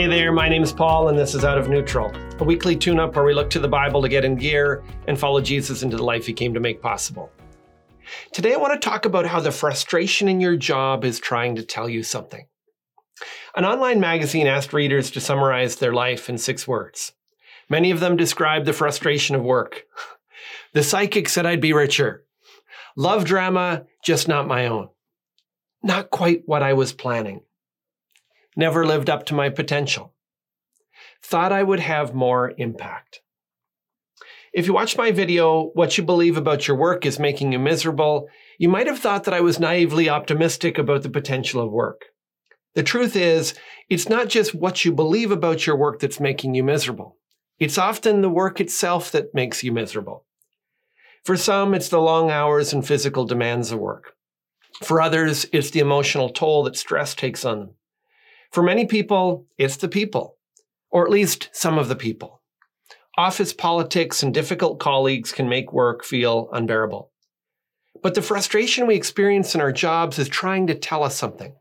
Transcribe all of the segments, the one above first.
Hey there, my name is Paul, and this is Out of Neutral, a weekly tune up where we look to the Bible to get in gear and follow Jesus into the life he came to make possible. Today, I want to talk about how the frustration in your job is trying to tell you something. An online magazine asked readers to summarize their life in six words. Many of them described the frustration of work. The psychic said I'd be richer. Love drama, just not my own. Not quite what I was planning never lived up to my potential. Thought I would have more impact. If you watched my video, What You Believe About Your Work is Making You Miserable, you might have thought that I was naively optimistic about the potential of work. The truth is, it's not just what you believe about your work that's making you miserable. It's often the work itself that makes you miserable. For some, it's the long hours and physical demands of work. For others, it's the emotional toll that stress takes on them. For many people, it's the people, or at least some of the people. Office politics and difficult colleagues can make work feel unbearable. But the frustration we experience in our jobs is trying to tell us something.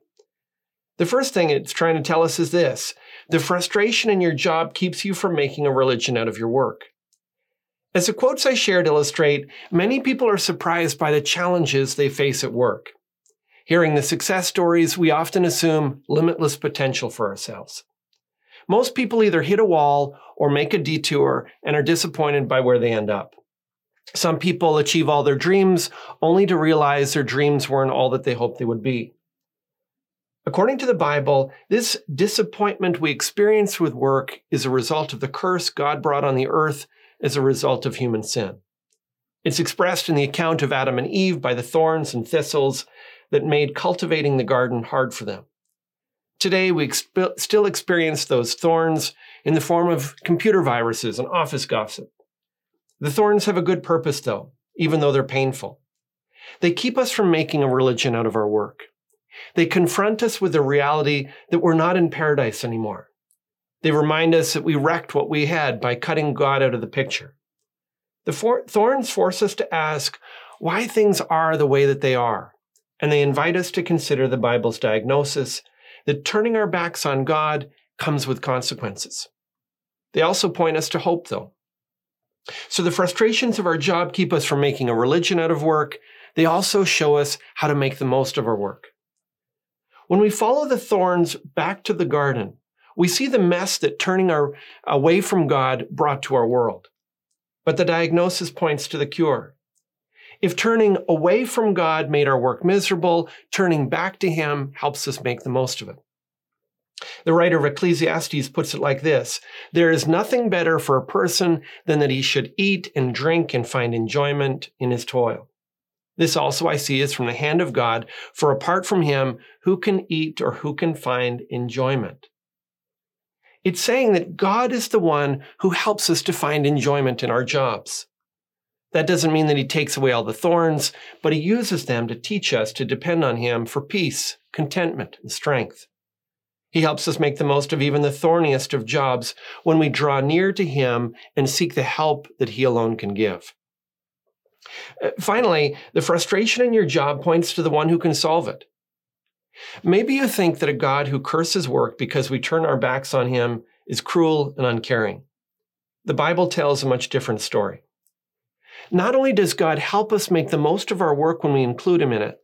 The first thing it's trying to tell us is this the frustration in your job keeps you from making a religion out of your work. As the quotes I shared illustrate, many people are surprised by the challenges they face at work. Hearing the success stories, we often assume limitless potential for ourselves. Most people either hit a wall or make a detour and are disappointed by where they end up. Some people achieve all their dreams only to realize their dreams weren't all that they hoped they would be. According to the Bible, this disappointment we experience with work is a result of the curse God brought on the earth as a result of human sin. It's expressed in the account of Adam and Eve by the thorns and thistles that made cultivating the garden hard for them. Today, we exp- still experience those thorns in the form of computer viruses and office gossip. The thorns have a good purpose, though, even though they're painful. They keep us from making a religion out of our work. They confront us with the reality that we're not in paradise anymore. They remind us that we wrecked what we had by cutting God out of the picture. The thorns force us to ask why things are the way that they are and they invite us to consider the Bible's diagnosis that turning our backs on God comes with consequences. They also point us to hope, though. So the frustrations of our job keep us from making a religion out of work. They also show us how to make the most of our work. When we follow the thorns back to the garden, we see the mess that turning our away from God brought to our world. But the diagnosis points to the cure. If turning away from God made our work miserable, turning back to Him helps us make the most of it. The writer of Ecclesiastes puts it like this There is nothing better for a person than that he should eat and drink and find enjoyment in his toil. This also I see is from the hand of God, for apart from him, who can eat or who can find enjoyment? It's saying that God is the one who helps us to find enjoyment in our jobs. That doesn't mean that he takes away all the thorns, but he uses them to teach us to depend on him for peace, contentment, and strength. He helps us make the most of even the thorniest of jobs when we draw near to him and seek the help that he alone can give. Uh, finally, the frustration in your job points to the one who can solve it. Maybe you think that a God who curses work because we turn our backs on him is cruel and uncaring. The Bible tells a much different story. Not only does God help us make the most of our work when we include Him in it,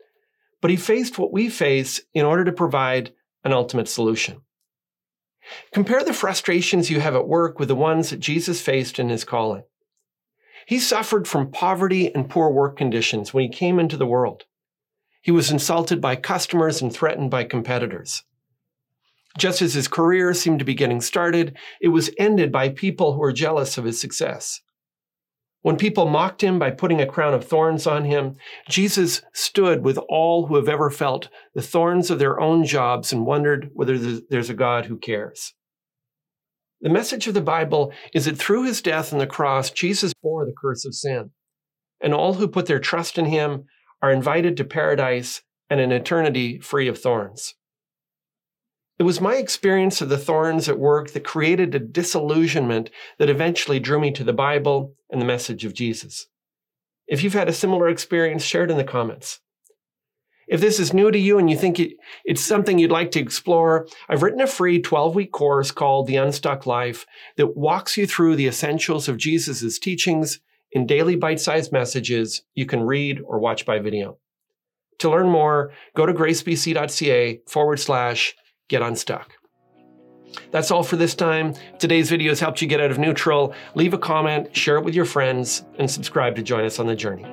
but He faced what we face in order to provide an ultimate solution. Compare the frustrations you have at work with the ones that Jesus faced in His calling. He suffered from poverty and poor work conditions when He came into the world. He was insulted by customers and threatened by competitors. Just as his career seemed to be getting started, it was ended by people who were jealous of his success. When people mocked him by putting a crown of thorns on him, Jesus stood with all who have ever felt the thorns of their own jobs and wondered whether there's a God who cares. The message of the Bible is that through his death on the cross, Jesus bore the curse of sin, and all who put their trust in him are invited to paradise and an eternity free of thorns. It was my experience of the thorns at work that created a disillusionment that eventually drew me to the Bible and the message of Jesus. If you've had a similar experience, share it in the comments. If this is new to you and you think it, it's something you'd like to explore, I've written a free 12 week course called The Unstuck Life that walks you through the essentials of Jesus' teachings in daily bite sized messages you can read or watch by video. To learn more, go to gracebc.ca forward slash get unstuck. That's all for this time. Today's video has helped you get out of neutral. Leave a comment, share it with your friends, and subscribe to join us on the journey.